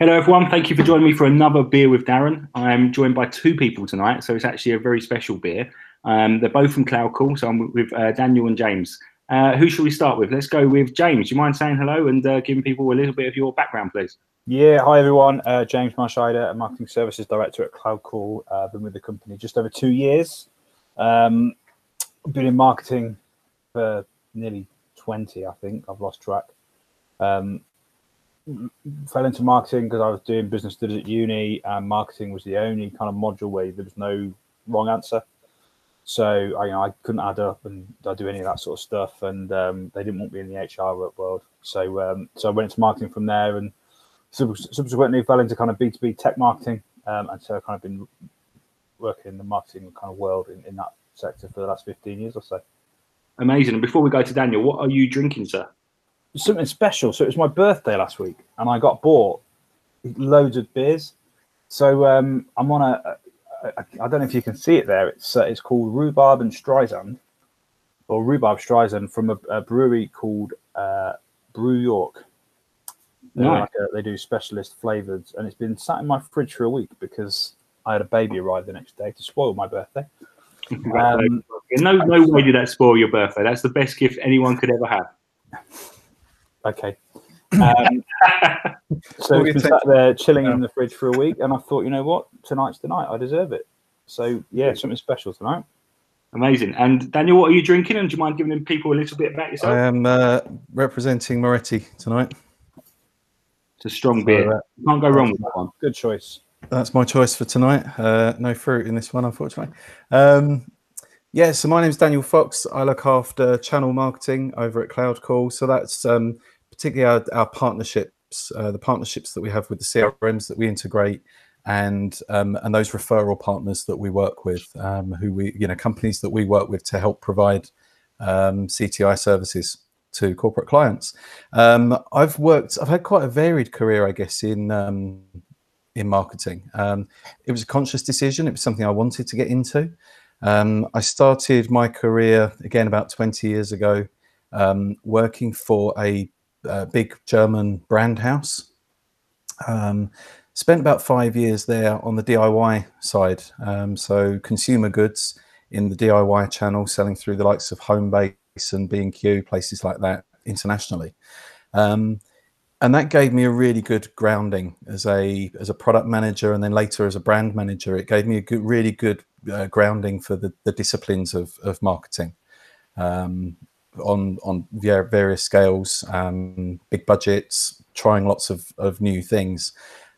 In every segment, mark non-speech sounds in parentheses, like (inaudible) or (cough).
Hello, everyone. Thank you for joining me for another beer with Darren. I'm joined by two people tonight, so it's actually a very special beer. Um, they're both from Cloud Call, so I'm with uh, Daniel and James. Uh, who should we start with? Let's go with James. Do you mind saying hello and uh, giving people a little bit of your background, please? Yeah, hi everyone. Uh, James Marsheider, a marketing services director at Cloud Call. Uh, been with the company just over two years. Um, been in marketing for nearly 20, I think. I've lost track. Um, fell into marketing because I was doing business studies at uni, and marketing was the only kind of module where there was no wrong answer. So I, you know, I couldn't add up and I do any of that sort of stuff, and um, they didn't want me in the HR world. So um, so I went into marketing from there, and subsequently fell into kind of B two B tech marketing, um, and so I've kind of been working in the marketing kind of world in, in that sector for the last fifteen years or so. Amazing. And before we go to Daniel, what are you drinking, sir? Something special. So it was my birthday last week, and I got bought loads of beers. So um, I'm on a, a, a. I don't know if you can see it there. It's uh, it's called Rhubarb and Streisand, or Rhubarb Streisand from a, a brewery called uh, Brew York. Nice. Like a, they do specialist flavors, and it's been sat in my fridge for a week because I had a baby arrive the next day to spoil my birthday. (laughs) Um, no, no way did that spoil your birthday. That's the best gift anyone could ever have. Okay. Um, (laughs) so we sat there chilling in the fridge for a week, and I thought, you know what, tonight's the night. I deserve it. So yeah, something special tonight. Amazing. And Daniel, what are you drinking? And do you mind giving people a little bit about yourself? I am uh, representing Moretti tonight. It's a strong beer. So, uh, can't go wrong with that one. Good choice. That's my choice for tonight. Uh, no fruit in this one, unfortunately. Um, yeah, so my name is Daniel Fox. I look after channel marketing over at Cloud Call. So that's um, particularly our, our partnerships, uh, the partnerships that we have with the CRMs that we integrate, and um, and those referral partners that we work with, um, who we you know companies that we work with to help provide um, CTI services to corporate clients. Um, I've worked, I've had quite a varied career, I guess, in um, in marketing. Um, it was a conscious decision. It was something I wanted to get into. I started my career again about 20 years ago, working for a big German brand house. Um, spent about five years there on the DIY side, um, so consumer goods in the DIY channel, selling through the likes of Homebase and B&Q, places like that internationally. Um, and that gave me a really good grounding as a as a product manager, and then later as a brand manager. It gave me a good, really good uh, grounding for the, the disciplines of, of marketing. Um, on on various scales, um, big budgets, trying lots of, of new things.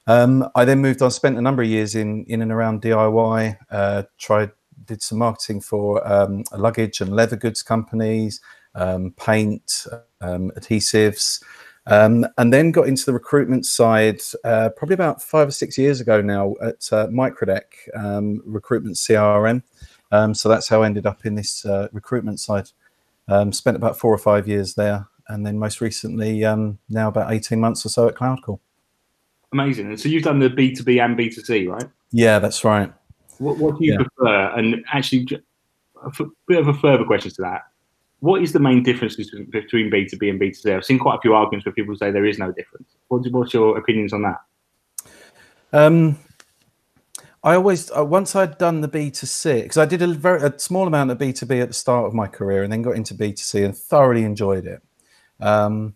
Um, I then moved on, spent a number of years in in and around DIY. Uh, tried did some marketing for um, luggage and leather goods companies, um, paint, um, adhesives. Um, and then got into the recruitment side uh, probably about five or six years ago now at uh, Microdec recruitment CRM. so that's how I ended up in this uh, recruitment side. Um, spent about four or five years there, and then most recently, um, now about eighteen months or so at Cloud Call. Amazing. And so you've done the B two B and B two C, right? Yeah, that's right. What, what do you yeah. prefer? And actually, a bit of a further question to that. What is the main difference between B two B and B two C? I've seen quite a few arguments where people say there is no difference. what's your opinions on that? Um, I always uh, once I'd done the B to C because I did a very a small amount of B to B at the start of my career and then got into B to C and thoroughly enjoyed it. Um,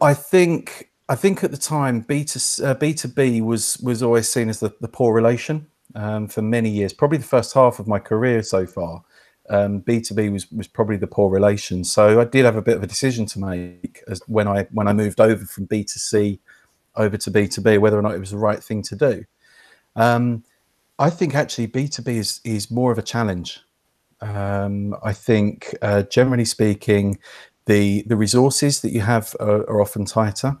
I think I think at the time B to uh, B B was was always seen as the, the poor relation um, for many years. Probably the first half of my career so far. Um, B two B was was probably the poor relation. So I did have a bit of a decision to make as when I when I moved over from B to C over to B two B whether or not it was the right thing to do. Um, I think actually B2B is, is more of a challenge. Um, I think, uh, generally speaking, the, the resources that you have are, are often tighter.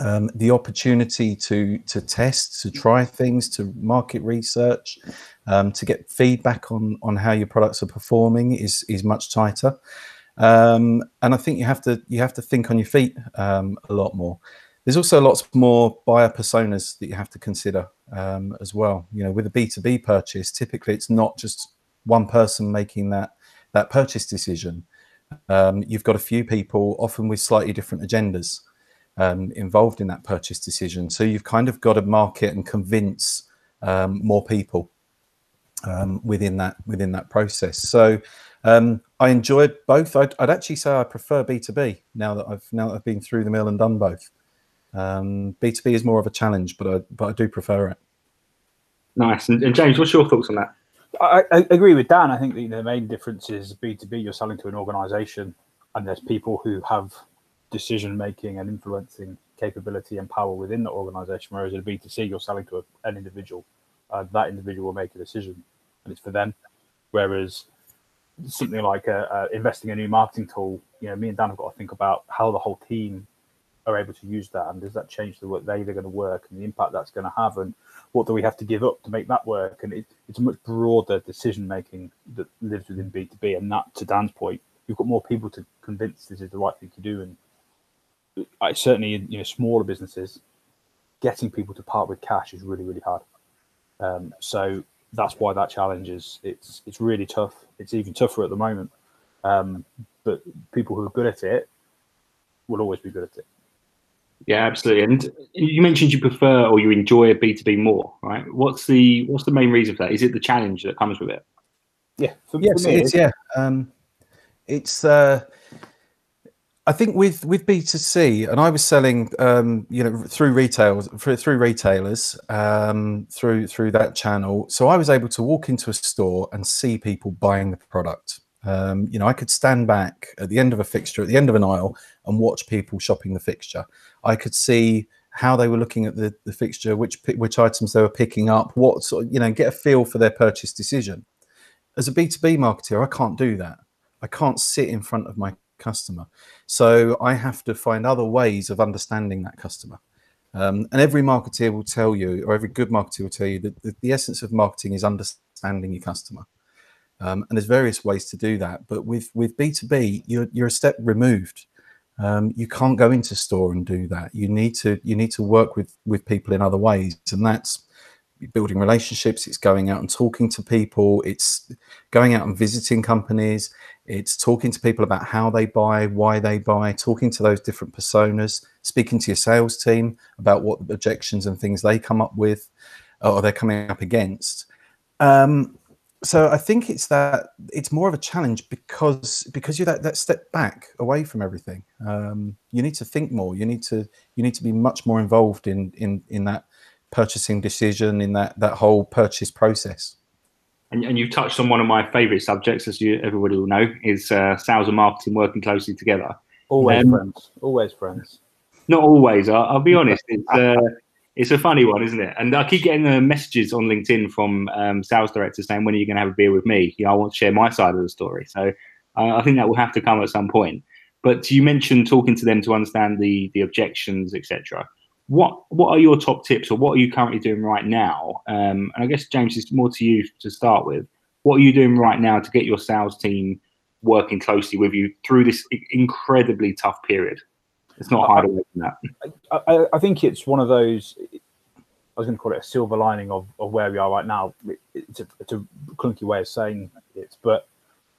Um, the opportunity to to test, to try things, to market research, um, to get feedback on on how your products are performing is is much tighter. Um, and I think you have to you have to think on your feet um, a lot more. There's also lots more buyer personas that you have to consider um, as well. You know, with a B2B purchase, typically it's not just one person making that that purchase decision. Um, you've got a few people, often with slightly different agendas. um, involved in that purchase decision. So you've kind of got to market and convince um, more people um, within that within that process. So um, I enjoyed both. I'd, I'd, actually say I prefer B two B now that I've now that I've been through the mill and done both. Um, B two B is more of a challenge, but I but I do prefer it. Nice. And, and James, what's your thoughts on that? I, I, agree with Dan. I think the, the main difference is B two B. You're selling to an organisation, and there's people who have decision making and influencing capability and power within the organisation. Whereas in B two C, you're selling to a, an individual. Uh, that individual will make a decision, and it's for them. Whereas something like uh, uh, investing a new marketing tool, you know, me and Dan have got to think about how the whole team are able to use that, and does that change the way they're going to work and the impact that's going to have, and what do we have to give up to make that work? And it, it's a much broader decision making that lives within B two B, and that, to Dan's point, you've got more people to convince this is the right thing to do, and I certainly in you know smaller businesses, getting people to part with cash is really really hard. Um, so that's why that challenge is it's it's really tough. It's even tougher at the moment. Um, but people who are good at it will always be good at it. Yeah, absolutely. And you mentioned you prefer or you enjoy B two B more, right? What's the what's the main reason for that? Is it the challenge that comes with it? Yeah, for, yes, for me, it's yeah. Um, it's uh, I think with with B two C, and I was selling, um, you know, through retail through retailers um, through through that channel. So I was able to walk into a store and see people buying the product. Um, you know, I could stand back at the end of a fixture, at the end of an aisle, and watch people shopping the fixture. I could see how they were looking at the, the fixture, which which items they were picking up, what sort, you know, get a feel for their purchase decision. As a B two B marketer, I can't do that. I can't sit in front of my customer, so I have to find other ways of understanding that customer. Um, and every marketer will tell you, or every good marketer will tell you, that the, the essence of marketing is understanding your customer. Um, and there's various ways to do that. But with with B2B, you're, you're a step removed. Um, you can't go into store and do that. You need to you need to work with with people in other ways, and that's building relationships. It's going out and talking to people. It's going out and visiting companies. It's talking to people about how they buy, why they buy, talking to those different personas, speaking to your sales team about what objections and things they come up with or they're coming up against. Um, so I think it's that it's more of a challenge because because you're that, that step back away from everything. Um, you need to think more. You need to you need to be much more involved in in in that purchasing decision in that that whole purchase process. And, and you've touched on one of my favourite subjects, as you everybody will know, is uh, sales and marketing working closely together. Always um, friends. Always friends. Not always. I'll, I'll be honest. It's, uh, it's a funny one, isn't it? And I keep getting the messages on LinkedIn from um, sales directors saying, "When are you going to have a beer with me? You know, I want to share my side of the story." So uh, I think that will have to come at some point. But you mentioned talking to them to understand the the objections, etc. What what are your top tips, or what are you currently doing right now? Um, and I guess James is more to you to start with. What are you doing right now to get your sales team working closely with you through this incredibly tough period? It's not harder than that. I, I, I, think it's one of those. I was going to call it a silver lining of, of where we are right now. It, it's, a, it's a clunky way of saying it, but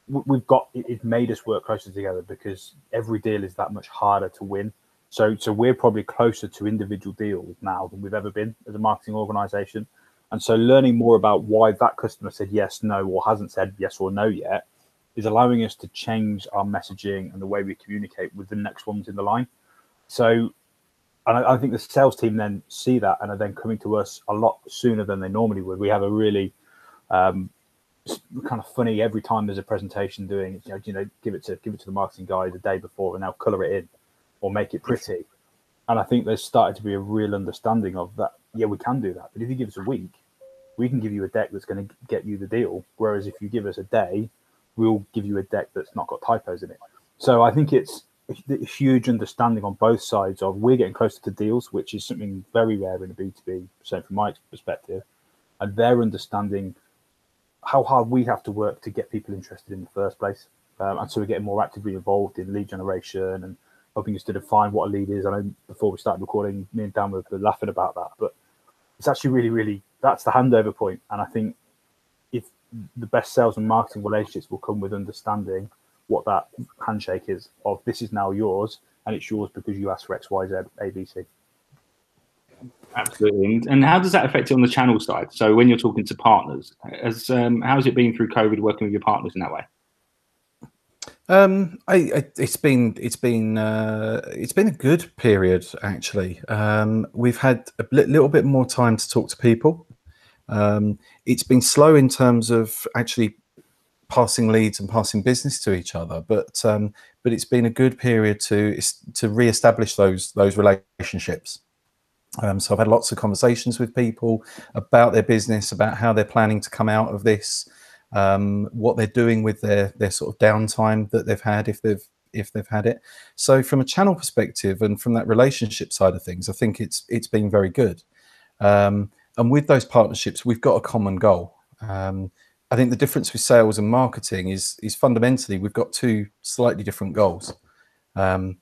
we've got it, made us work closer together because every deal is that much harder to win. So, so we're probably closer to individual deals now than we've ever been as a marketing organization. And so, learning more about why that customer said yes, no, or hasn't said yes or no yet is allowing us to change our messaging and the way we communicate with the next ones in the line. So, and I, I, think the sales team then see that and are then coming to us a lot sooner than they normally would. We have a really um, kind of funny every time there's a presentation doing you know, you know give it to give it to the marketing guy the day before and they'll color it in or make it pretty. And I think there's started to be a real understanding of that. Yeah, we can do that, but if you give us a week, we can give you a deck that's going to get you the deal. Whereas if you give us a day, we'll give you a deck that's not got typos in it. So I think it's huge understanding on both sides of we're getting closer to deals, which is something very rare in a B2B, so from my perspective, and they're understanding how hard we have to work to get people interested in the first place. Um, and so we're getting more actively involved in lead generation and helping us to define what a lead is. I know before we started recording, me and Dan were laughing about that, but it's actually really, really that's the handover point. And I think if the best sales and marketing relationships will come with understanding what that handshake is of this is now yours and it's yours because you asked for X, Y, Z, A, B, C. Absolutely. And, and how does that affect it on the channel side? So when you're talking to partners, as um, how's it been through COVID working with your partners in that way? Um, I, I, it's been it's been uh, it's been a good period actually. Um, we've had a little bit more time to talk to people. Um, it's been slow in terms of actually passing leads and passing business to each other, but um, but it's been a good period to to re-establish those those relationships. Um, so I've had lots of conversations with people about their business, about how they're planning to come out of this, um, what they're doing with their their sort of downtime that they've had if they've if they've had it. So from a channel perspective and from that relationship side of things, I think it's it's been very good. Um, and with those partnerships, we've got a common goal. Um, I think the difference with sales and marketing is is fundamentally we've got two slightly different goals. Um,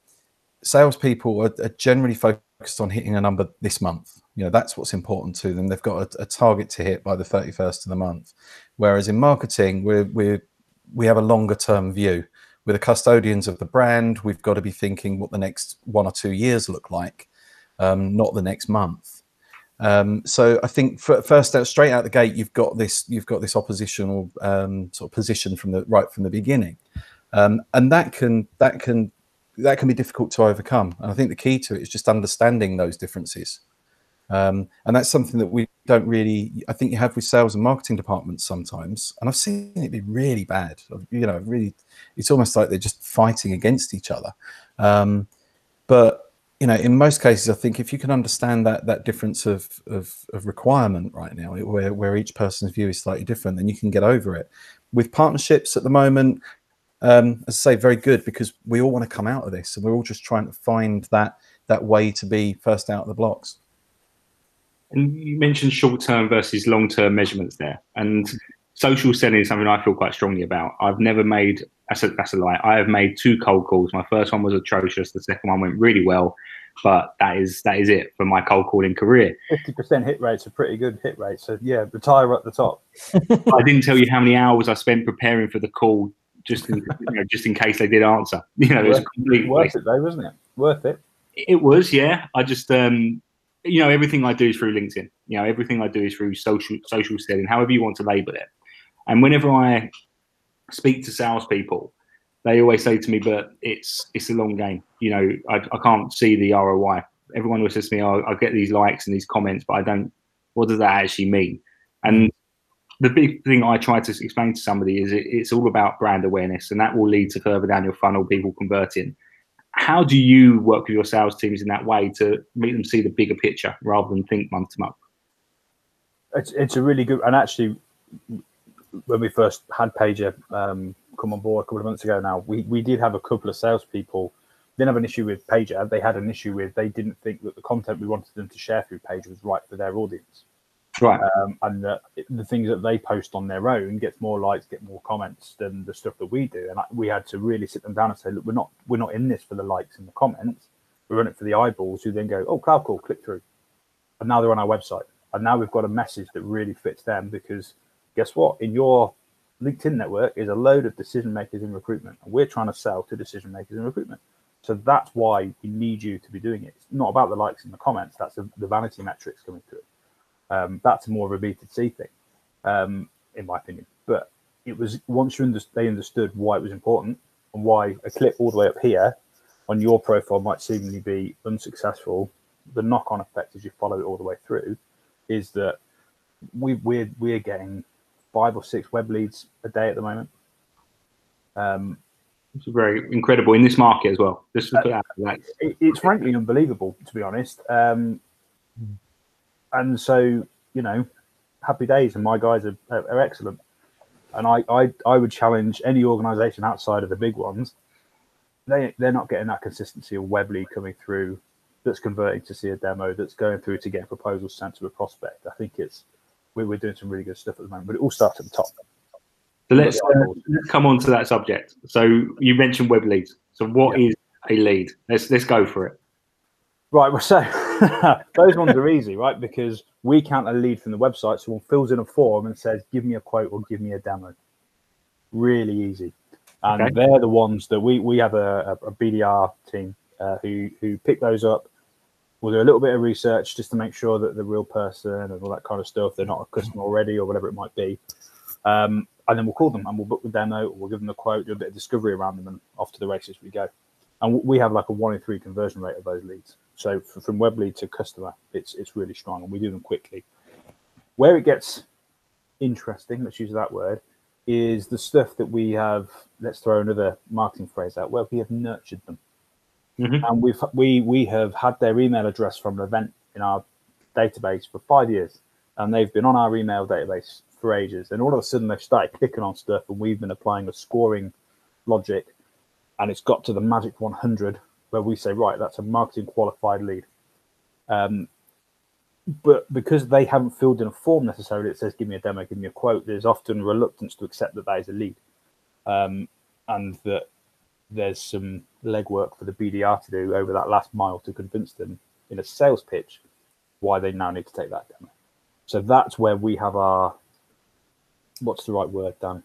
salespeople are, are generally focused on hitting a number this month. You know that's what's important to them. They've got a, a target to hit by the thirty first of the month. Whereas in marketing, we're we we have a longer term view. We're the custodians of the brand. We've got to be thinking what the next one or two years look like, um, not the next month. Um, so I think first out straight out the gate, you've got this you've got this oppositional um, sort of position from the right from the beginning, um, and that can that can that can be difficult to overcome. And I think the key to it is just understanding those differences, um, and that's something that we don't really. I think you have with sales and marketing departments sometimes, and I've seen it be really bad. You know, really, it's almost like they're just fighting against each other. Um, but you know, in most cases, I think if you can understand that that difference of of, of requirement right now, where where each person's view is slightly different, then you can get over it. With partnerships at the moment, um, as I say, very good because we all want to come out of this, and we're all just trying to find that that way to be first out of the blocks. And you mentioned short term versus long term measurements there, and social selling is something I feel quite strongly about. I've never made that's a that's a lie. I have made two cold calls. My first one was atrocious. The second one went really well but that is that is it for my cold calling career. Fifty percent hit rate's are pretty good hit rates. So yeah, retire at the top. I didn't tell you how many hours I spent preparing for the call, just in, you know, just in case they did answer. (laughs) You know, worth, it was worth it though, wasn't it? Worth it. It was, yeah. I just um, you know, everything I do is through LinkedIn. You know, everything I do is through social social selling, however you want to label it. And whenever I speak to salespeople, they always say to me, but it's it's a long game. You know, I, I can't see the ROI. Everyone always says to me, oh, I get these likes and these comments, but I don't. What does that actually mean? And the big thing I try to explain to somebody is it, it's all about brand awareness, and that will lead to further down your funnel, people converting. How do you work with your sales teams in that way to make them see the bigger picture rather than think month to month? It's, it's a really good, and actually, when we first had Paiger, um, come on board a couple of months ago now, we, we did have a couple of salespeople didn't have an issue with Paiger. They had an issue with they didn't think that the content we wanted them to share through Paiger was right for their audience. Right. Um, and the, the things that they post on their own gets more likes, get more comments than the stuff that we do. And I, we had to really sit them down and say, look, we're not we're not in this for the likes and the comments. We're in it for the eyeballs who then go, oh, cloud call, click through. And now they're on our website. And now we've got a message that really fits them because guess what? In your LinkedIn network is a load of decision makers in recruitment, and we're trying to sell to decision makers in recruitment. So that's why we need you to be doing it. It's not about the likes and the comments. That's a, the vanity metrics coming through. Um, that's more of a B2C thing, um, in my opinion. But it was once you understood, they understood why it was important and why a clip all the way up here on your profile might seemingly be unsuccessful. The knock-on effect as you follow it all the way through is that we, we're we're getting five or six web leads a day at the moment. Um, it's very incredible in this market as well. Just to put that, like, it, it's frankly unbelievable, to be honest. Um, and so, you know, happy days, and my guys are, are, are excellent. And I, I, I would challenge any organisation outside of the big ones. They, they're not getting that consistency of web lead coming through that's converting to see a demo, that's going through to get a proposal sent to a prospect. I think it's we're, we're doing some really good stuff at the moment, but it all starts at the top. So let's, uh, let's come on to that subject. So you mentioned web leads. So what yeah. is a lead? Let's let's go for it. Right. Well, so (laughs) those ones are easy, right? Because we count a lead from the website. Someone fills in a form and says, "Give me a quote or give me a demo." Really easy. and Okay. they're the ones that we we have a, a, a BDR team uh, who who pick those up. We'll do a little bit of research just to make sure that the real person and all that kind of stuff. They're not a customer already or whatever it might be. Um, and then we'll call them and we'll book the demo. We'll give them a quote, do a bit of discovery around them, and off to the races we go. And we have like a one in three conversion rate of those leads. So from web lead to customer, it's it's really strong, and we do them quickly. Where it gets interesting, let's use that word, is the stuff that we have. Let's throw another marketing phrase out. Where we have nurtured them, Mhm. and we've we we have had their email address from an event in our database for five years, and they've been on our email database for ages. And all of a sudden, they've started clicking on stuff, and we've been applying a scoring logic, and it's got to the magic 100 where we say, right, that's a marketing qualified lead. Um, but because they haven't filled in a form necessarily that says, give me a demo, give me a quote, there's often reluctance to accept that that is a lead. Um, and that there's some legwork for the BDR to do over that last mile to convince them in a sales pitch why they now need to take that demo. So that's where we have our, what's the right word, Dan?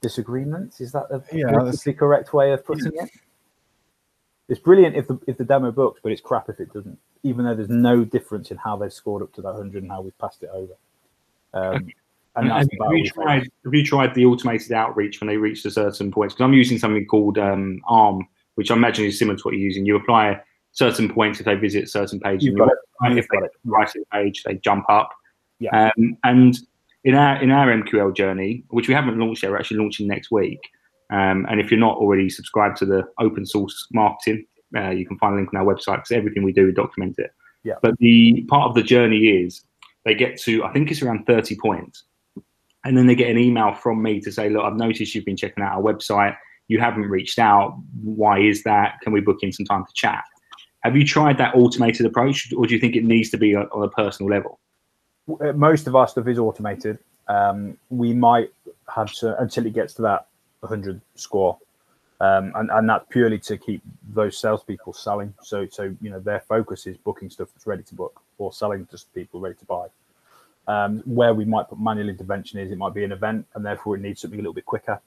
Disagreements? Is that a Yeah, politically correct way of putting it? It's brilliant if the if the demo books, but it's crap if it doesn't. Even though there's no difference in how they've scored up to that hundred and how we've passed it over. Um, (laughs) and And have, you tried, have you tried the automated outreach when they reach a certain points? Because I'm using something called um, ARM, which I imagine is similar to what you're using. You apply certain points if they visit certain pages. You've got it. if they it. the page, they jump up. Yeah. Um, and in our in our MQL journey, which we haven't launched yet, we're actually launching next week. Um, and if you're not already subscribed to the open source marketing, uh, you can find a link on our website because everything we do, we document it. Yeah. But the part of the journey is they get to, I think it's around 30 points. And then they get an email from me to say, look, I've noticed you've been checking out our website. You haven't reached out. Why is that? Can we book in some time to chat? Have you tried that automated approach, or do you think it needs to be on a personal level? Uh, most of our stuff is automated. Um, we might have to until it gets to that 100 score, um, and and that's purely to keep those salespeople selling. So so you know their focus is booking stuff that's ready to book or selling to people ready to buy. Um, where we might put manual intervention is it might be an event and therefore it needs something a little bit quicker.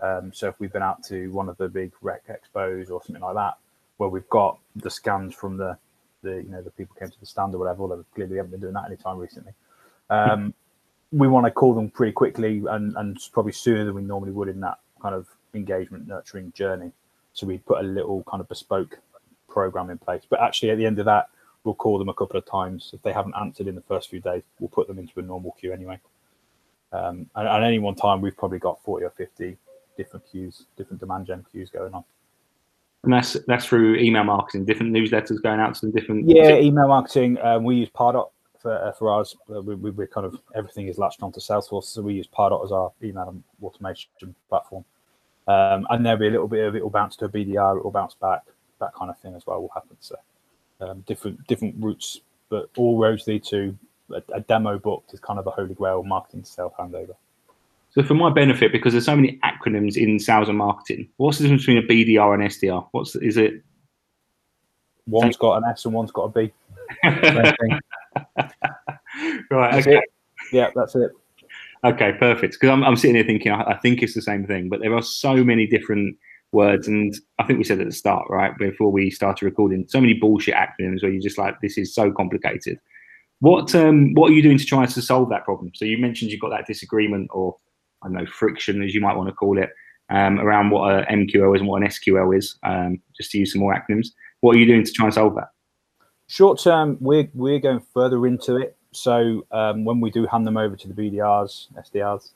Um, so if we've been out to one of the big rec expos or something like that, where we've got the scans from the the you know the people came to the stand or whatever, although clearly we haven't been doing that anytime recently. Um, we want to call them pretty quickly and, and probably sooner than we normally would in that kind of engagement nurturing journey. So we put a little kind of bespoke program in place. But actually, at the end of that, we'll call them a couple of times. If they haven't answered in the first few days, we'll put them into a normal queue anyway. Um, and at any one time, we've probably got 40 or 50 different queues, different demand gen queues going on. And that's that's through email marketing, different newsletters going out to the different. Yeah, email marketing. Um, we use Pardot for uh, for ours. Uh, we, we, we're kind of everything is latched onto Salesforce, so we use Pardot as our email and automation platform. Um, and there'll be a little bit of it will bounce to a BDR, it will bounce back, that kind of thing as well will happen. So um, different different routes, but all roads lead to a, a demo booked is kind of the holy grail marketing to sale handover. So for my benefit, because there's so many acronyms in sales and marketing, what's the difference between a BDR and SDR? What's is it? One's got an S and one's got a B. (laughs) Right. That's Okay. it. Yeah, that's it. Okay. Perfect. Because I'm, I'm sitting here thinking, I, I think it's the same thing, but there are so many different words, and I think we said at the start, right before we started recording, so many bullshit acronyms where you're just like, this is so complicated. What um what are you doing to try to solve that problem? So you mentioned you've got that disagreement, or I don't know, friction, as you might want to call it, um, around what a MQL is and what an SQL is. Um, just to use some more acronyms. What are you doing to try and solve that? Short term, we're we're going further into it. So um, when we do hand them over to the BDRs, SDRs,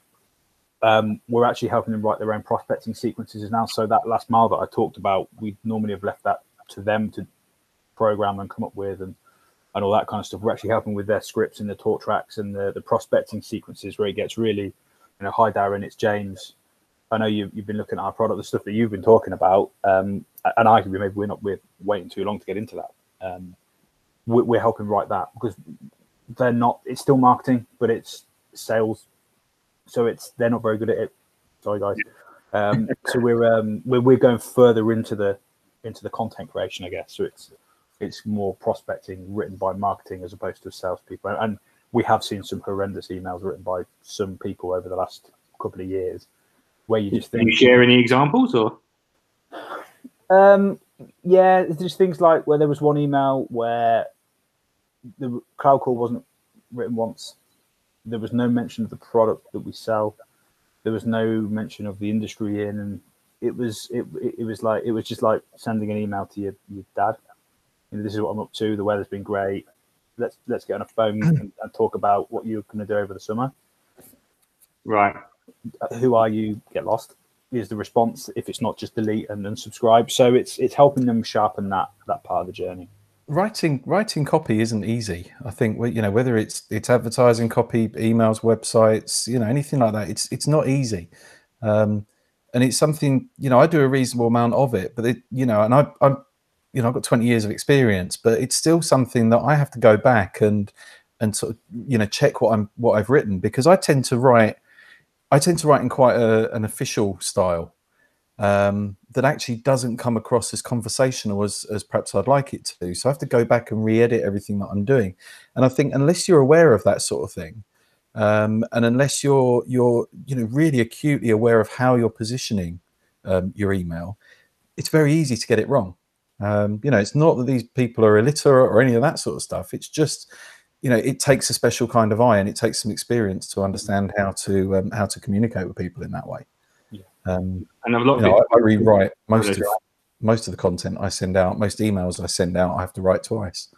um, we're actually helping them write their own prospecting sequences now. So that last mile that I talked about, we'd normally have left that to them to program and come up with and and all that kind of stuff. We're actually helping with their scripts and the talk tracks and the, the prospecting sequences where it gets really, you know, hi Darren, it's James. I know you've, you've been looking at our product, the stuff that you've been talking about, um, and arguably maybe we're not we're waiting too long to get into that. Um, we're, we're helping write that because they're not. It's still marketing, but it's sales, so it's they're not very good at it. Sorry, guys. Um, so we're, um, we're we're going further into the into the content creation, I guess. So it's it's more prospecting written by marketing as opposed to salespeople. And we have seen some horrendous emails written by some people over the last couple of years where you just Can think you share any examples or? Um, yeah, there's things like where there was one email where the cloud call wasn't written once. There was no mention of the product that we sell. There was no mention of the industry in, and it was it it was like it was just like sending an email to your, your dad. You know, this is what I'm up to. The weather's been great. Let's let's get on a phone (clears throat) and, and talk about what you're going to do over the summer. Right. Uh, Who are you? Get lost is the response if it's not just delete and unsubscribe. So it's it's helping them sharpen that that part of the journey. Writing writing copy isn't easy. I think you know whether it's it's advertising copy emails websites you know anything like that it's it's not easy. Um and it's something you know i do a reasonable amount of it but it you know and i i'm you know i've got 20 years of experience but it's still something that i have to go back and and sort of you know check what i'm what i've written because i tend to write i tend to write in quite a, an official style um, that actually doesn't come across as conversational as, as perhaps I'd like it to. So I have to go back and re-edit everything that I'm doing. And I think unless you're aware of that sort of thing, um, and unless you're you're you know really acutely aware of how you're positioning um, your email, it's very easy to get it wrong. Um, you know, it's not that these people are illiterate or any of that sort of stuff. It's just you know it takes a special kind of eye and it takes some experience to understand how to um, how to communicate with people in that way. Yeah. Um, And a lot of know, it, I, I rewrite most of Really? most of the content I send out, most emails I send out, I have to write twice.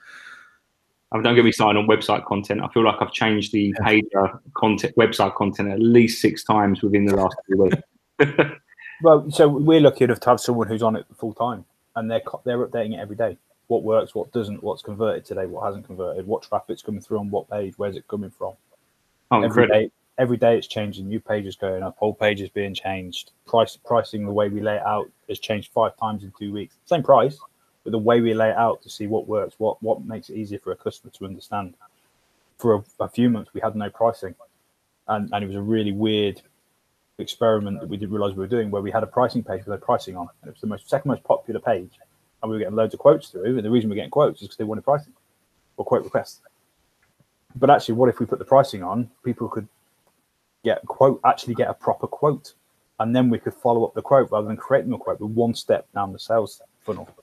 I mean, don't get me started on website content. I feel like I've changed the page uh, content, website content at least six times within the last few weeks. (laughs) Well, so we're lucky enough to have someone who's on it full time, and they're they're updating it every day. What works, what doesn't, what's converted today, what hasn't converted, what traffic's coming through on what page, where's it coming from. Oh, every incredible. day, every day it's changing. New pages going up, whole pages being changed. Price pricing, the way we lay it out, has changed five times in two weeks. Same price, but the way we lay it out to see what works, what what makes it easier for a customer to understand. For a, a few months, we had no pricing, and and it was a really weird experiment that we didn't realize we were doing, where we had a pricing page with no pricing on, and it was the most second most popular page, and we were getting loads of quotes through. And the reason we're getting quotes is because they wanted pricing or quote requests. But actually, what if we put the pricing on? People could get a quote, actually get a proper quote, and then we could follow up the quote rather than creating a quote with one step down the sales funnel. So,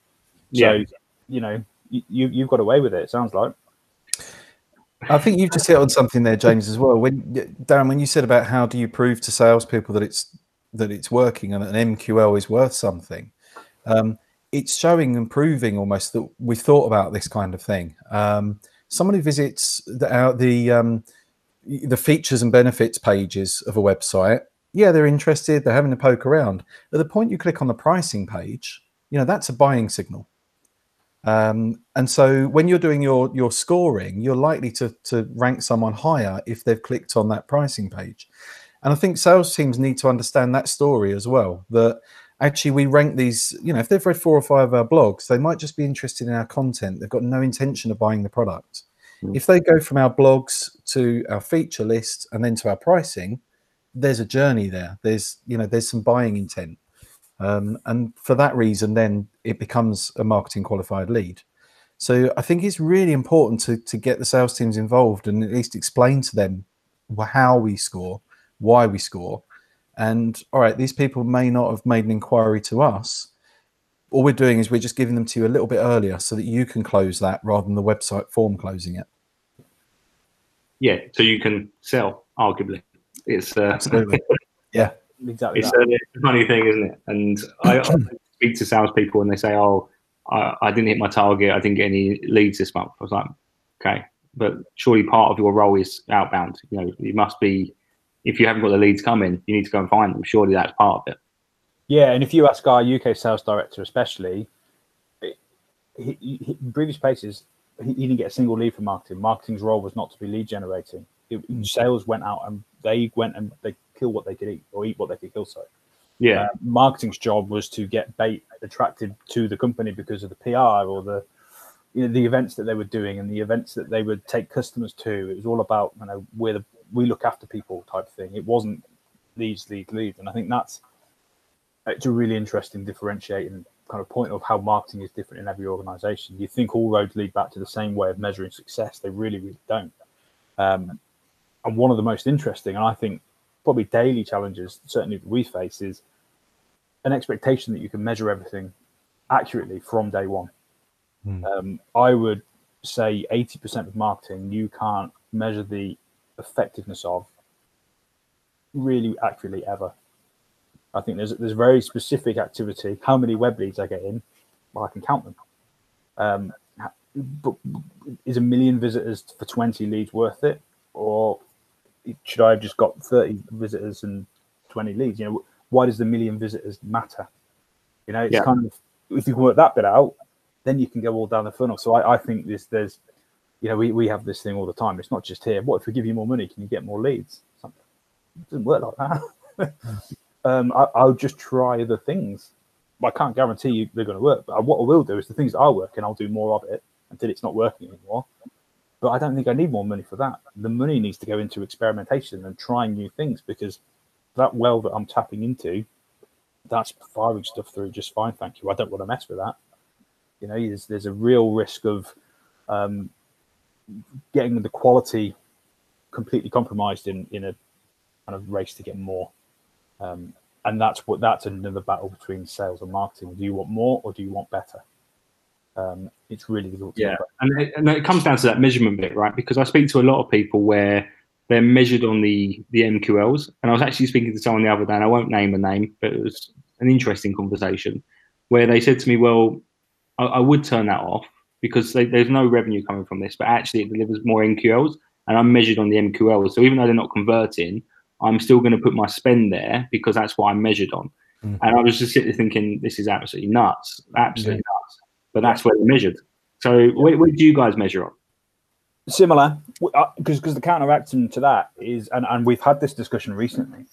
Yeah. you know, you, you you've got away with it. It sounds like. I think you've just hit on something there, James, as well. When Darren, when you said about how do you prove to salespeople that it's that it's working and an MQL is worth something, um, it's showing and proving almost that we've thought about this kind of thing. Um, someone who visits the uh, the um, the features and benefits pages of a website, yeah, they're interested. They're having a poke around. At the point you click on the pricing page, you know that's a buying signal. Um, and so when you're doing your your scoring, you're likely to to rank someone higher if they've clicked on that pricing page. And I think sales teams need to understand that story as well. That actually we rank these, you know, if they've read four or five of our blogs, they might just be interested in our content. They've got no intention of buying the product. Mm. If they go from our blogs to our feature list and then to our pricing, there's a journey there. There's you know there's some buying intent. Um, and for that reason, then it becomes a marketing qualified lead. So I think it's really important to to get the sales teams involved and at least explain to them how we score, why we score, and all right, these people may not have made an inquiry to us. All we're doing is we're just giving them to you a little bit earlier so that you can close that rather than the website form closing it. Yeah, so you can sell, arguably. It's uh, Absolutely. (laughs) yeah. Exactly. it's that. a, funny thing, isn't it? And I (clears throat) often speak to salespeople and they say, "Oh, I, I didn't hit my target. I didn't get any leads this month." I was like, "Okay, but surely part of your role is outbound. You know, you must be. If you haven't got the leads coming, you need to go and find them. Surely that's part of it." Yeah, and if you ask our UK sales director, especially, he, he, he, in previous places, he, didn't get a single lead for marketing. Marketing's role was not to be lead generating. It, sales went out and they went and they kill what they could eat or eat what they could kill. So, Yeah, Uh, marketing's job was to get bait attracted to the company because of the PR or the you know the events that they were doing and the events that they would take customers to. It was all about you know we're the we look after people type of thing. It wasn't leads, leads, leads, and I think that's it's a really interesting differentiating kind of point of how marketing is different in every organization. You think all roads lead back to the same way of measuring success. They really, really don't. Um, and one of the most interesting, and I think probably daily challenges, certainly that we face, is an expectation that you can measure everything accurately from day one. Mm. Um, I would say 80% of marketing you can't measure the effectiveness of really accurately ever. I think there's there's very specific activity. How many web leads I get in, well, I can count them. Um, but is a million visitors for 20 leads worth it, or should I have just got 30 visitors and 20 leads? You know, why does the million visitors matter? You know, it's yeah. kind of if you can work that bit out, then you can go all down the funnel. So I, I think this there's you know, we, we have this thing all the time. It's not just here. What if we give you more money? Can you get more leads? Something. It doesn't work like that. (laughs) um, I, I'll just try the things. I can't guarantee you they're going to work. But what I will do is the things that are working, I'll do more of it until it's not working anymore. But I don't think I need more money for that. The money needs to go into experimentation and trying new things because that well that I'm tapping into, that's firing stuff through just fine. Thank you. I don't want to mess with that. You know, there's, there's a real risk of um, getting the quality completely compromised in in a kind of race to get more. Um, and that's what that's another battle between sales and marketing. Do you want more or do you want better? Um, it's really difficult. yeah, and it, and it comes down to that measurement bit, right? Because I speak to a lot of people where they're measured on the the MQLs, and I was actually speaking to someone the other day, and I won't name a name, but it was an interesting conversation where they said to me, "Well, I, I would turn that off because they, there's no revenue coming from this, but actually it delivers more MQLs, and I'm measured on the MQLs. So even though they're not converting, I'm still going to put my spend there because that's what I'm measured on. Mm-hmm. And I was just sitting there thinking, this is absolutely nuts, absolutely yeah. nuts. But that's where they're measured. So what, what do you guys measure on? Similar, because uh, because the counteracting to that is, and, and we've had this discussion recently.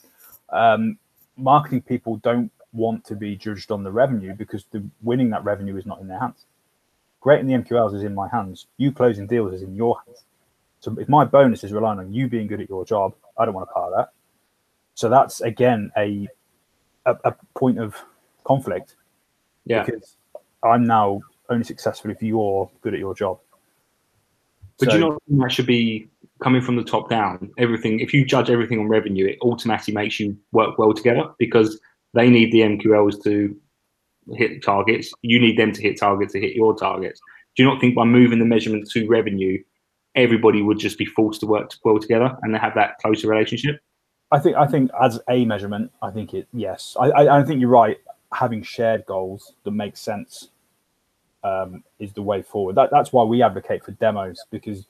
Um, marketing people don't want to be judged on the revenue because the winning that revenue is not in their hands. Great in the MQLs is in my hands. You closing deals is in your hands. So if my bonus is relying on you being good at your job, I don't want to part of that. So that's again a a, a point of conflict. Yeah. Because I'm now only successful if you're good at your job. But so, you know that should be coming from the top down. Everything if you judge everything on revenue, it automatically makes you work well together because they need the MQLs to hit targets. You need them to hit targets to hit your targets. Do you not think by moving the measurement to revenue, everybody would just be forced to work well together and they have that closer relationship? I think I think as a measurement, I think it yes. I I, I think you're right. Having shared goals that make sense um, is the way forward. That, that's why we advocate for demos because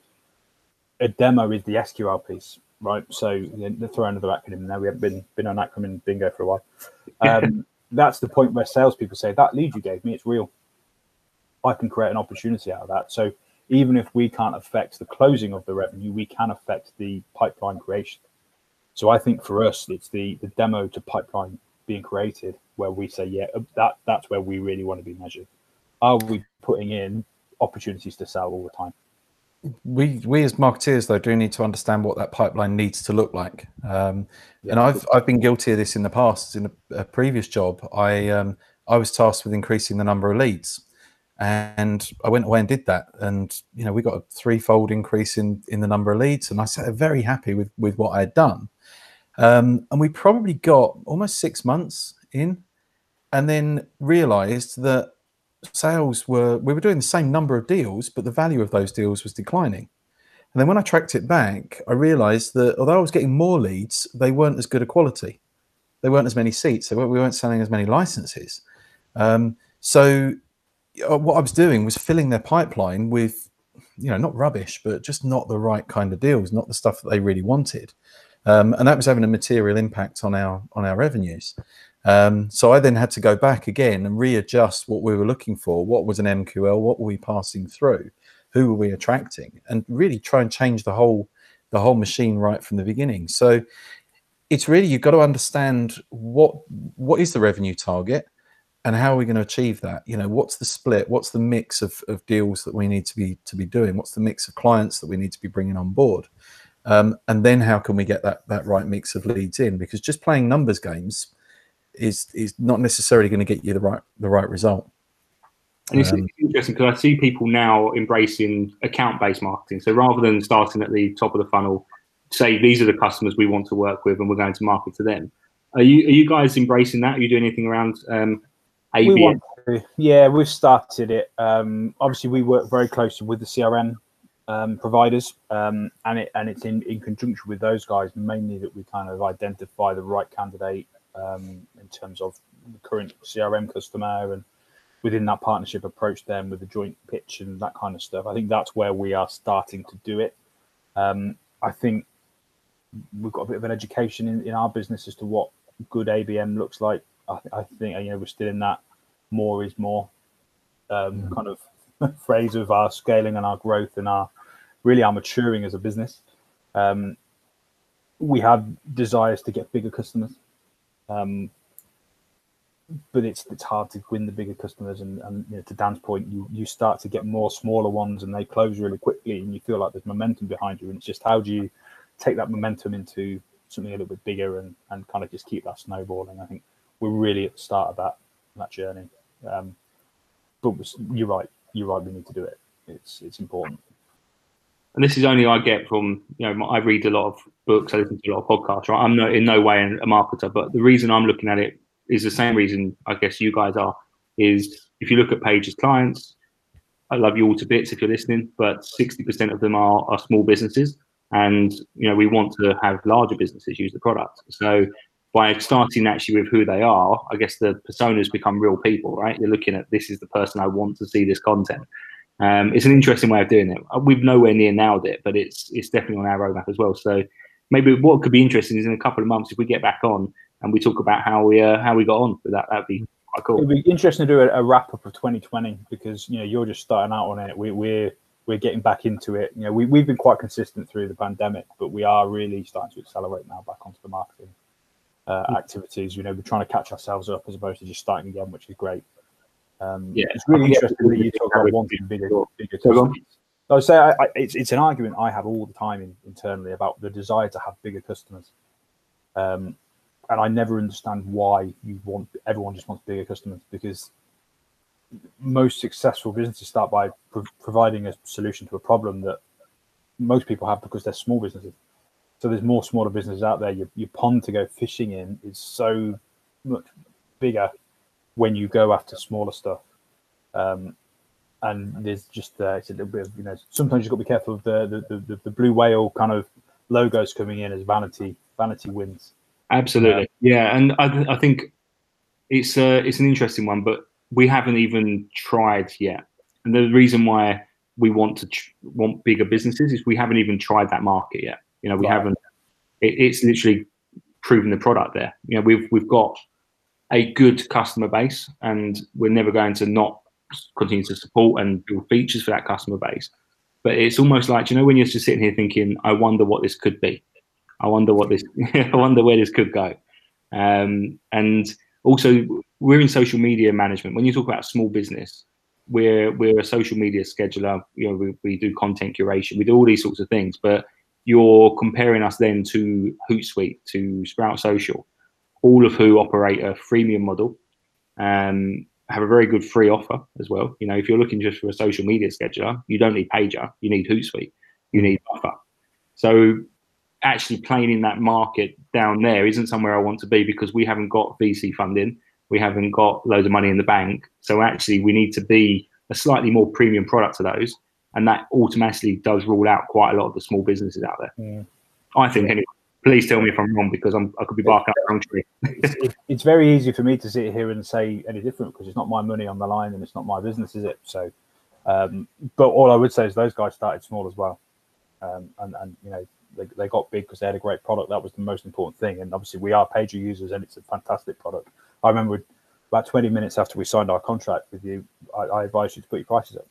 a demo is the SQL piece, right? So you know, throw another acronym there. We haven't been been on acronym bingo for a while. Um, (laughs) that's the point where salespeople say that lead you gave me, it's real. I can create an opportunity out of that. So even if we can't affect the closing of the revenue, we can affect the pipeline creation. So I think for us, it's the the demo to pipeline being created where we say, yeah, that that's where we really want to be measured. Are we putting in opportunities to sell all the time? we we as marketeers though do need to understand what that pipeline needs to look like um, yeah. and i've i've been guilty of this in the past in a, a previous job i um, i was tasked with increasing the number of leads and i went away and did that and you know we got a threefold increase in in the number of leads and i was very happy with with what i had done um, and we probably got almost six months in and then realized that sales were we were doing the same number of deals, but the value of those deals was declining. And then when I tracked it back, I realized that although I was getting more leads, they weren't as good a quality. They weren't as many seats. we weren't selling as many licenses. Um, so what I was doing was filling their pipeline with, you know, not rubbish, but just not the right kind of deals, not the stuff that they really wanted. Um, and that was having a material impact on our on our revenues. Um, so I then had to go back again and readjust what we were looking for. What was an MQL? What were we passing through? Who were we attracting? And really try and change the whole the whole machine right from the beginning. So it's really you've got to understand what what is the revenue target and how are we going to achieve that you know what's the split what's the mix of, of deals that we need to be to be doing what's the mix of clients that we need to be bringing on board um, and then how can we get that that right mix of leads in because just playing numbers games is is not necessarily going to get you the right the right result. And it's, um, interesting because I see people now embracing account based marketing. So rather than starting at the top of the funnel, say these are the customers we want to work with and we're going to market to them. Are you are you guys embracing that? Are you doing anything around um, ABM? We want to. Yeah, we've started it. Um, obviously, we work very closely with the CRM um, providers, um, and it and it's in, in conjunction with those guys mainly that we kind of identify the right candidate um, in terms of the current CRM customer and within that partnership approach them with the joint pitch and that kind of stuff. I think that's where we are starting to do it. Um, I think we've got a bit of an education in, in our business as to what good ABM looks like. I, I think you know we're still in that more is more um, kind of (laughs) phrase of our scaling and our growth and our really our maturing as a business. Um, we have desires to get bigger customers, um, but it's it's hard to win the bigger customers. And, and you know, to Dan's point, you you start to get more smaller ones, and they close really quickly, and you feel like there's momentum behind you. And it's just how do you take that momentum into something a little bit bigger and, and kind of just keep that snowballing. I think we're really at the start of that that journey. Um, but you're right. You're right. We need to do it. It's it's important and this is only I get from you know I read a lot of books, I listen to a lot of podcasts. Right, I'm no in no way a marketer, but the reason I'm looking at it is the same reason I guess you guys are. Is if you look at Paiger's clients, I love you all to bits if you're listening, but 60% of them are, are small businesses, and you know we want to have larger businesses use the product. So by starting actually with who they are, I guess the personas become real people, right? You're looking at this is the person I want to see this content. Um, it's an interesting way of doing it. Uh, we've nowhere near nailed it, but it's it's definitely on our roadmap as well. So maybe what could be interesting is in a couple of months if we get back on and we talk about how we uh, how we got on with that. That'd be quite cool. It'd be interesting to do a, a wrap up of 2020 because you know you're just starting out on it. We, we're we're getting back into it. You know, we we've been quite consistent through the pandemic, but we are really starting to accelerate now back onto the marketing uh, activities. You know, we're trying to catch ourselves up as opposed to just starting again, which is great. Um, yeah, it's really interesting that you talk about wanting bigger, bigger customers. I would say I, I, it's it's an argument I have all the time in, internally about the desire to have bigger customers, um, and I never understand why you want everyone just wants bigger customers because most successful businesses start by pro- providing a solution to a problem that most people have because they're small businesses. So there's more smaller businesses out there. Your, your pond to go fishing in is so much bigger when you go after smaller stuff. Um, and there's just uh, it's a little bit of you know sometimes you've got to be careful of the the, the, the blue whale kind of logos coming in as vanity vanity wins. Absolutely, uh, yeah, and I, I think it's uh, it's an interesting one, but we haven't even tried yet. And the reason why we want to tr- want bigger businesses is we haven't even tried that market yet. You know, we right. haven't. It, it's literally proven the product there. You know, we've we've got a good customer base, and we're never going to not continue to support and build features for that customer base. But it's almost like you know when you're just sitting here thinking, I wonder what this could be. I wonder what this. (laughs) I wonder where this could go. Um, and also, we're in social media management. When you talk about small business, we're we're a social media scheduler. You know, we, we do content curation. We do all these sorts of things. But you're comparing us then to Hootsuite, to Sprout Social all of who operate a freemium model, um, have a very good free offer as well. You know, if you're looking just for a social media scheduler, you don't need Paiger, you need Hootsuite, you need Buffer. So actually playing in that market down there isn't somewhere I want to be because we haven't got VC funding, we haven't got loads of money in the bank. So actually, we need to be a slightly more premium product to those, and that automatically does rule out quite a lot of the small businesses out there. Yeah. I think anyway please tell me if I'm wrong because I'm, I could be barking up the wrong tree. (laughs) it's, it's, very easy for me to sit here and say any different because it's not my money on the line and it's not my business, is it? So, um, but all I would say is those guys started small as well, um, and and you know they, they got big because they had a great product. That was the most important thing. And obviously we are Paiger users and it's a fantastic product. I remember about 20 minutes after we signed our contract with you, I, I advised you to put your prices up.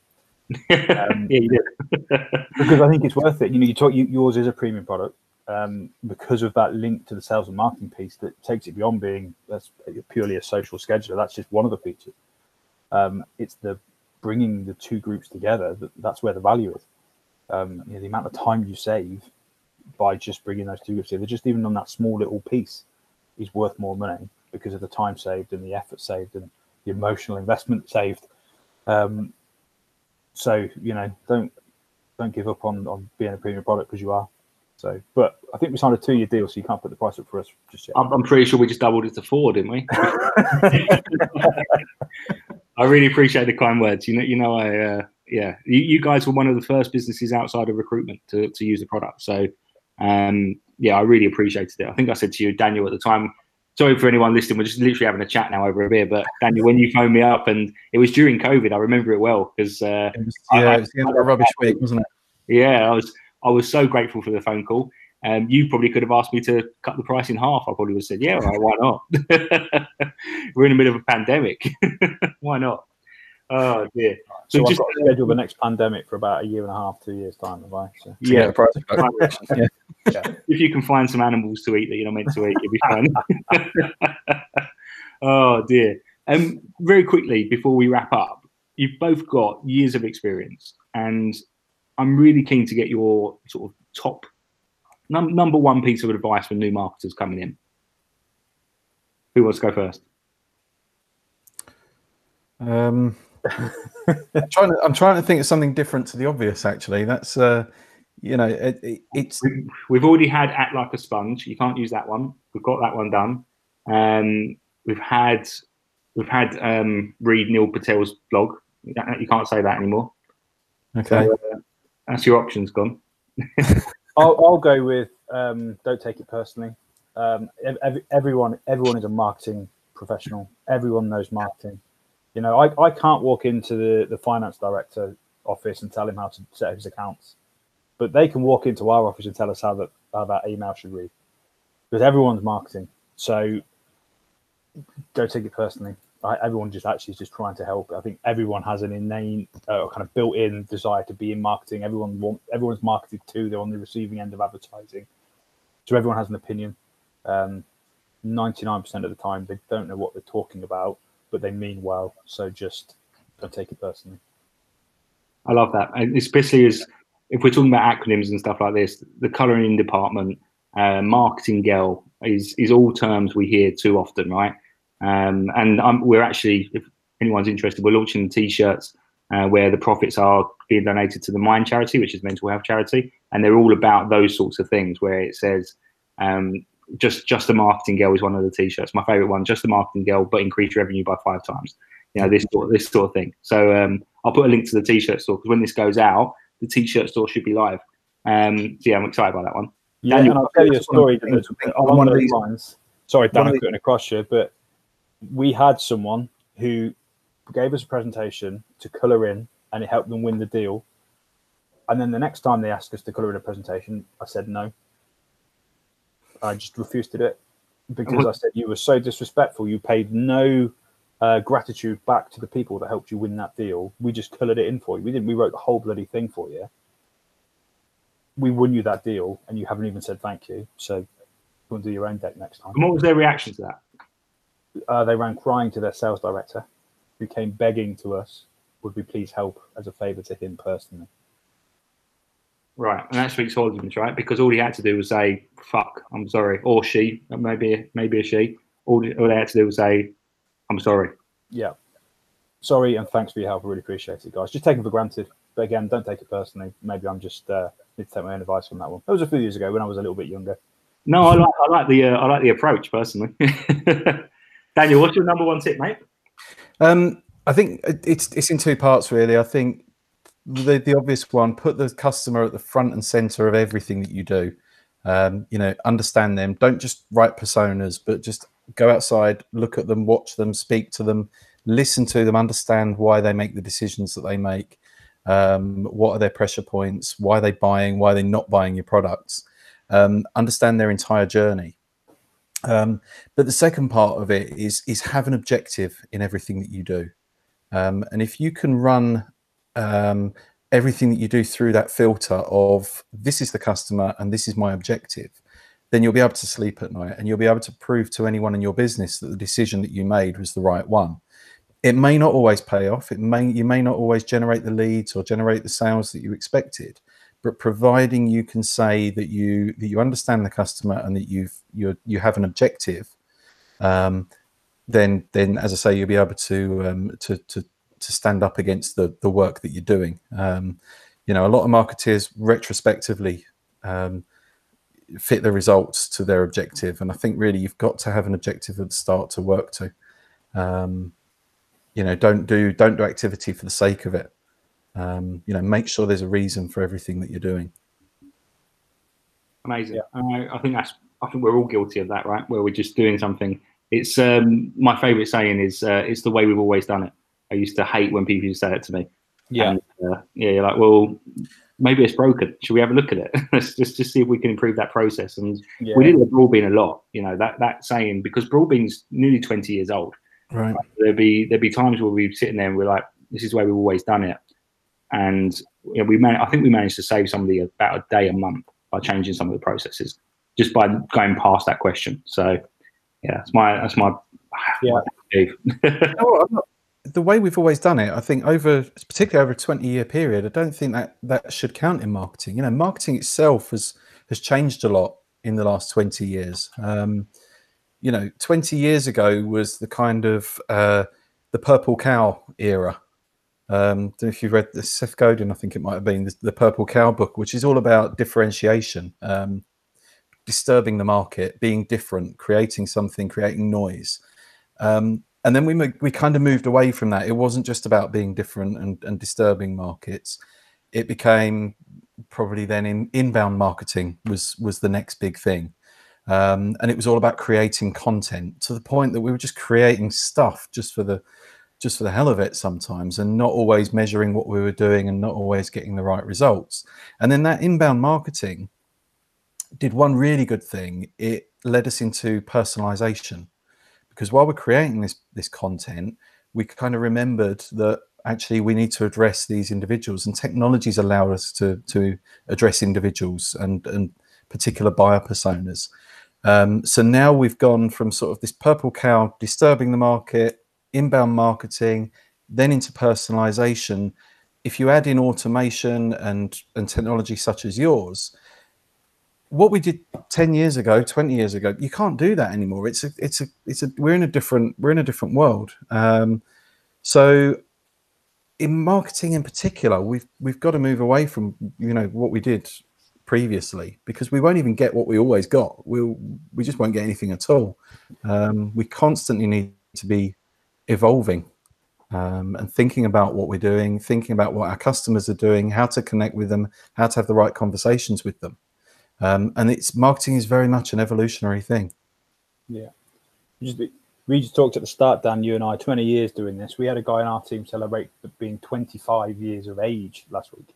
Um, yeah, you did. (laughs) because I think it's worth it. You know, you talk you, yours is a premium product um, because of that link to the sales and marketing piece that takes it beyond being that's purely a social scheduler. That's just one of the features. Um, it's the bringing the two groups together. That, that's where the value is. Um, you know, the amount of time you save by just bringing those two groups together, just even on that small little piece, is worth more money because of the time saved and the effort saved and the emotional investment saved. Um, so you know, don't don't give up on on being a premium product because you are. So, but I think we signed a two-year deal, so you can't put the price up for us just yet. I'm, I'm pretty sure we just doubled it to four, didn't we? (laughs) I really appreciate the kind words. You know, you know, I uh, yeah, you, you, guys were one of the first businesses outside of recruitment to, to use the product. So um, yeah, I really appreciated it. I think I said to you, Daniel, at the time. Sorry for anyone listening. We're just literally having a chat now over a beer. But Daniel, when you phoned me up, and it was during COVID, I remember it well because uh, yeah, it was the end of a rubbish week, wasn't it? Yeah, I was. I was so grateful for the phone call. Um, you probably could have asked me to cut the price in half. I probably would have said, yeah, right, why not? (laughs) We're in the middle of a pandemic. (laughs) why not? Oh dear. So, so just got to schedule the next pandemic for about a year and a half, two years time, have I? So. Yeah, yeah. (laughs) yeah. If you can find some animals to eat that you're not meant to eat, you'll be fine. (laughs) oh dear. Um, very quickly before we wrap up, you've both got years of experience, and I'm really keen to get your sort of top num- number one piece of advice for new marketers coming in. Who wants to go first? Um, I'm trying to I'm trying to think of something different to the obvious. Actually, that's uh, you know, it, it, it's we've already had act like a sponge. You can't use that one. We've got that one done. Um, we've had we've had um, read Neil Patel's blog. You can't say that anymore. Okay, so, uh, that's your options gone. (laughs) I'll, I'll, go with um, don't take it personally. Um, every, everyone everyone is a marketing professional. Everyone knows marketing. You know, I, I can't walk into the, the finance director office and tell him how to set his accounts, but they can walk into our office and tell us how that how that email should read, because everyone's marketing. So don't take it personally. I, everyone just actually is just trying to help. I think everyone has an innate uh, kind of built-in desire to be in marketing. Everyone want everyone's marketed to. They're on the receiving end of advertising, so everyone has an opinion. Um, 99% of the time, they don't know what they're talking about but they mean well. So just don't take it personally. I love that, and especially as if we're talking about acronyms and stuff like this, the colouring department, uh, marketing girl is is all terms we hear too often, right? Um, and um, we're actually, if anyone's interested, we're launching t-shirts uh, where the profits are being donated to the Mind charity, which is mental health charity, and they're all about those sorts of things where it says um, just just a marketing girl is one of the t-shirts. My favorite one, just a marketing girl, but increase revenue by five times. You know this sort of, this sort of thing. So um, I'll put a link to the t-shirt store because when this goes out, the t-shirt store should be live. Um, so yeah, I'm excited by that one. Yeah, Daniel, and I'll tell you a story along one those lines. Sorry, Dan, I'm putting across you, but we had someone who gave us a presentation to colour in, and it helped them win the deal. And then the next time they asked us to colour in a presentation, I said no. I just refused to do it because I said you were so disrespectful. You paid no uh, gratitude back to the people that helped you win that deal. We just coloured it in for you. We didn't. We wrote the whole bloody thing for you. We won you that deal, and you haven't even said thank you. So, go and do your own deck next time. And what was their reaction to that? Uh, they ran crying to their sales director, who came begging to us, "Would we please help as a favour to him personally?" Right, and that speaks volumes, right? Because all he had to do was say "fuck," I'm sorry, or she, maybe maybe a she. All, all they had to do was say, "I'm sorry." Yeah, sorry, and thanks for your help. I really appreciate it, guys. Just take it for granted, but again, don't take it personally. Maybe I'm just uh, need to take my own advice on that one. That was a few years ago when I was a little bit younger. No, I like I like the uh, I like the approach personally. (laughs) Daniel, what's your number one tip, mate? Um, I think it's it's in two parts really. I think the, the obvious one put the customer at the front and center of everything that you do. Um, you know understand them. Don't just write personas but just go outside look at them watch them speak to them listen to them understand why they make the decisions that they make um, what are their pressure points why are they buying why are they not buying your products. Um, understand their entire journey. Um, but the second part of it is is have an objective in everything that you do. Um, and if you can run um, everything that you do through that filter of this is the customer and this is my objective, then you'll be able to sleep at night and you'll be able to prove to anyone in your business that the decision that you made was the right one. It may not always pay off. It may you may not always generate the leads or generate the sales that you expected, but providing you can say that you that you understand the customer and that you've you you have an objective, um, then then as I say, you'll be able to um, to to to stand up against the the work that you're doing. Um, you know, a lot of marketeers retrospectively um, fit the results to their objective. And I think really you've got to have an objective at the start to work to. Um, you know, don't do don't do activity for the sake of it. Um, you know, make sure there's a reason for everything that you're doing. Amazing. Yeah. Uh, I think that's. I think we're all guilty of that, right? Where we're just doing something. It's um, my favorite saying is uh, it's the way we've always done it. I used to hate when people say it to me. Yeah. And, uh, yeah. You're like, well, maybe it's broken. Should we have a look at it? (laughs) Let's just just see if we can improve that process. And yeah. we did with Broadbean a lot. You know that that saying because Broadbean's nearly 20 years old. Right. There'd be there'd be times where we'd be sitting there and we're like, this is the way we've always done it. And you know, we man- I think we managed to save somebody about a day a month by changing some of the processes, just by going past that question. So yeah, that's my that's my yeah. (laughs) no, the way we've always done it, I think over particularly over a 20 year period, I don't think that that should count in marketing. You know, marketing itself has has changed a lot in the last 20 years. Um, you know, 20 years ago was the kind of uh, the purple cow era. Um, if you've read the Seth Godin, I think it might have been the, the Purple Cow book, which is all about differentiation, um, disturbing the market, being different, creating something, creating noise. Um, and then we we kind of moved away from that. It wasn't just about being different and, and disturbing markets. It became probably then in inbound marketing was was the next big thing, um, and it was all about creating content to the point that we were just creating stuff just for the just for the hell of it sometimes, and not always measuring what we were doing and not always getting the right results. And then that inbound marketing did one really good thing. It led us into personalization because while we're creating this this content, we kind of remembered that actually we need to address these individuals, and technologies allow us to to address individuals and and particular buyer personas. Um, so now we've gone from sort of this purple cow disturbing the market, inbound marketing, then into personalization. If you add in automation and and technology such as yours, what we did 10 years ago 20 years ago you can't do that anymore. It's a it's a it's a we're in a different we're in a different world. Um, so in marketing in particular we've we've got to move away from you know what we did previously because we won't even get what we always got. We'll we just won't get anything at all. Um, we constantly need to be evolving um, and thinking about what we're doing thinking about what our customers are doing how to connect with them how to have the right conversations with them um, and it's marketing is very much an evolutionary thing. Yeah. Just, we just talked at the start, Dan, you and I, 20 years doing this. We had a guy in our team celebrate being 25 years of age last week.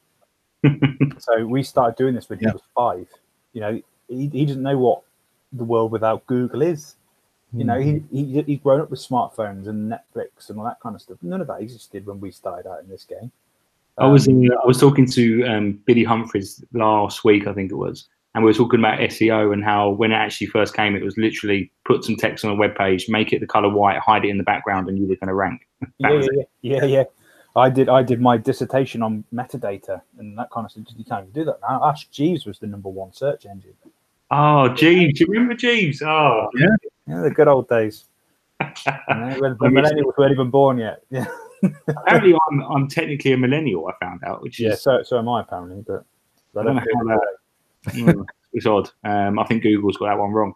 (laughs) so we started doing this when he yeah. was five. You know, he, he doesn't know what the world without Google is. You know, he, hmm. he he's grown up with smartphones and Netflix and all that kind of stuff. None of that existed when we started out in this game. Um, I was in, I was talking to um, Billy Humphries last week, I think it was, and we were talking about SEO and how when it actually first came, it was literally put some text on a web page, make it the color white, hide it in the background, and you were going to rank. (laughs) yeah, yeah, yeah, yeah. I did. I did my dissertation on metadata and that kind of stuff. You can't even do that now. Ask Jeeves was the number one search engine. Oh, Jeeves! Do you remember Jeeves? Oh, yeah, yeah, the good old days. (laughs) when the millennials weren't even born yet. (laughs) Yeah. apparently, I'm I'm technically a millennial. I found out, which is yeah, is, so so am I apparently, but I don't, I don't know how that, mm, it's odd. Um, I think Google's got that one wrong.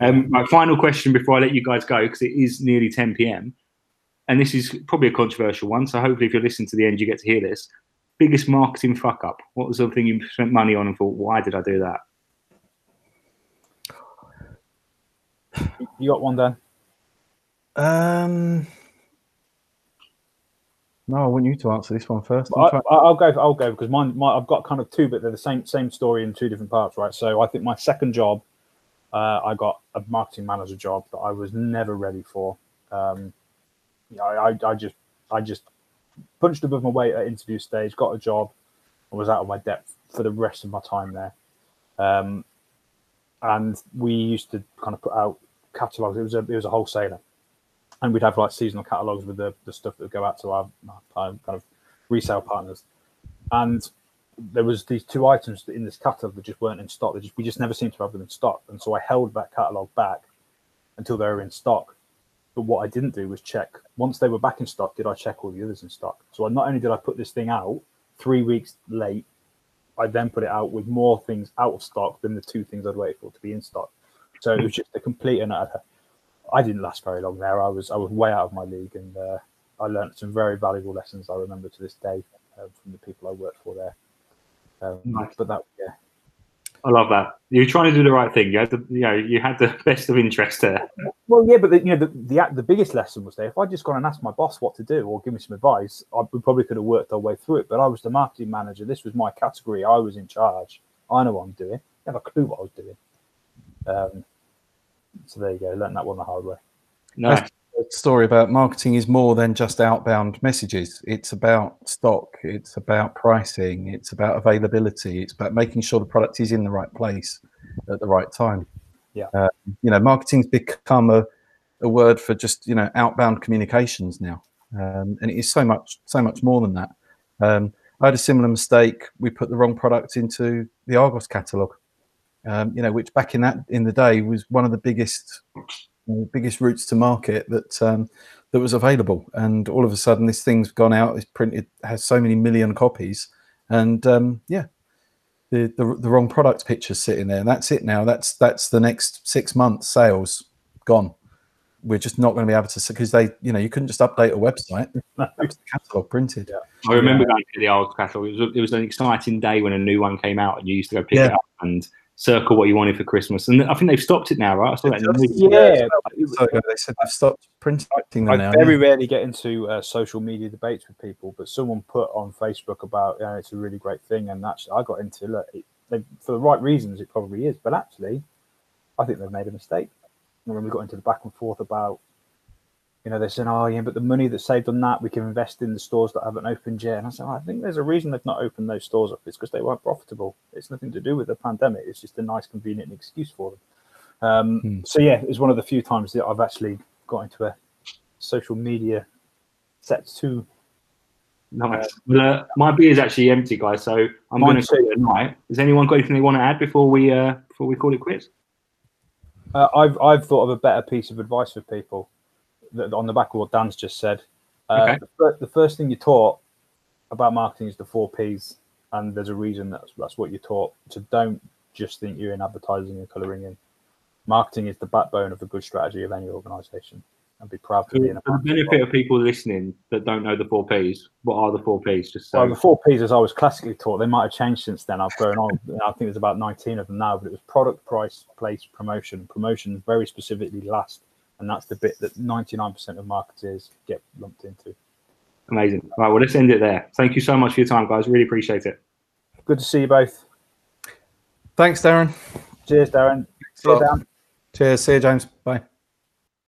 Um, my final question before I let you guys go, because it is nearly 10 p.m. And this is probably a controversial one. So hopefully, if you're listening to the end, you get to hear this. Biggest marketing fuck up. What was the thing you spent money on and thought, why did I do that? You got one, Dan? Um, no, I want you to answer this one first. I, will go. I'll go because mine, my, I've got kind of two, but they're the same same story in two different parts, right? So I think my second job, uh, I got a marketing manager job that I was never ready for. Um, yeah, I, I just I just punched above my weight at interview stage, got a job, and was out of my depth for the rest of my time there. Um, and we used to kind of put out catalogs. It was a it was a wholesaler, and we'd have like seasonal catalogs with the, the stuff that would go out to our, our kind of resale partners. And there was these two items in this catalog that just weren't in stock. Just, we just never seemed to have them in stock, and so I held that catalog back until they were in stock. But what I didn't do was check once they were back in stock. Did I check all the others in stock? So not only did I put this thing out three weeks late, I then put it out with more things out of stock than the two things I'd waited for to be in stock. So it was just a complete and utter. I didn't last very long there. I was I was way out of my league, and uh, I learned some very valuable lessons. I remember to this day uh, from the people I worked for there. Um, Nice. But that yeah, I love that. You're trying to do the right thing. You had the, you know, you had the (laughs) best of interest there. Well, yeah, but the, you know, the, the the biggest lesson was there. If I'd just gone and asked my boss what to do or give me some advice, I, we probably could have worked our way through it. But I was the marketing manager. This was my category. I was in charge. I know what I'm doing. I have a clue what I was doing. Um, so there you go. Learned that one the hard way. Nice. story about marketing is more than just outbound messages. It's about stock, it's about pricing, it's about availability, it's about making sure the product is in the right place at the right time. Yeah. Uh, you know, marketing's become a, a word for just you know outbound communications now, um, and it is so much so much more than that. Um, I had a similar mistake. We put the wrong product into the Argos catalog. Um, you know, which back in that in the day was one of the biggest biggest routes to market that um, that was available. And all of a sudden, this thing's gone out. It's printed, has so many million copies, and um, yeah, the, the the wrong product pictures sitting there. And that's it now. That's that's the next six months sales gone. We're just not going to be able to because they, you know, you couldn't just update a website. The (laughs) catalog printed. Yeah. I remember going to the old catalogue. It was, it was an exciting day when a new one came out, and you used to go pick it up and circle what you wanted for Christmas. And I think they've stopped it now, right? I saw that in the Yeah, So they said they've stopped printing them I now. very yeah. rarely get into uh, social media debates with people, but someone put on Facebook about, yeah, it's a really great thing, and actually, I got into look it, they, for the right reasons. It probably is, but actually, I think they've made a mistake. And when we got into the back and forth about, you know, they're saying, oh yeah, but the money that's saved on that we can invest in the stores that haven't opened yet. And I said, oh, I think there's a reason they've not opened those stores up. It's because they weren't profitable. It's nothing to do with the pandemic. It's just a nice, convenient excuse for them. Um, Hmm. So yeah, it's one of the few times that I've actually got into a social media set to Nice. Well, uh, my beer is actually empty, guys. So I'm going to say too. it a night. Has anyone got anything they want to add before we uh, before we call it quits? Uh, I've I've thought of a better piece of advice for people that, on the back of what Dan's just said. Uh, Okay. the, fir- the first thing you're taught about marketing is the four P's, and there's a reason that's that's what you're taught. So don't just think you're in advertising and colouring in. Marketing is the backbone of a good strategy of any organisation, and be proud to For be in a. the benefit of people listening that don't know the four Ps, what are the four Ps? Just so Well, the four P's, as I was classically taught, they might have changed since then. I've grown on. I think there's about 19 of them now, but it was product, price, place, promotion. Promotion very specifically last, and that's the bit that 99% of marketers get lumped into. amazing. Right, well, let's end it there. Thank you so much for your time, guys. Really appreciate it. Good to see you both. Thanks, Darren. Cheers, Darren. See you, lot. Dan. Cheers. See you, James. Bye.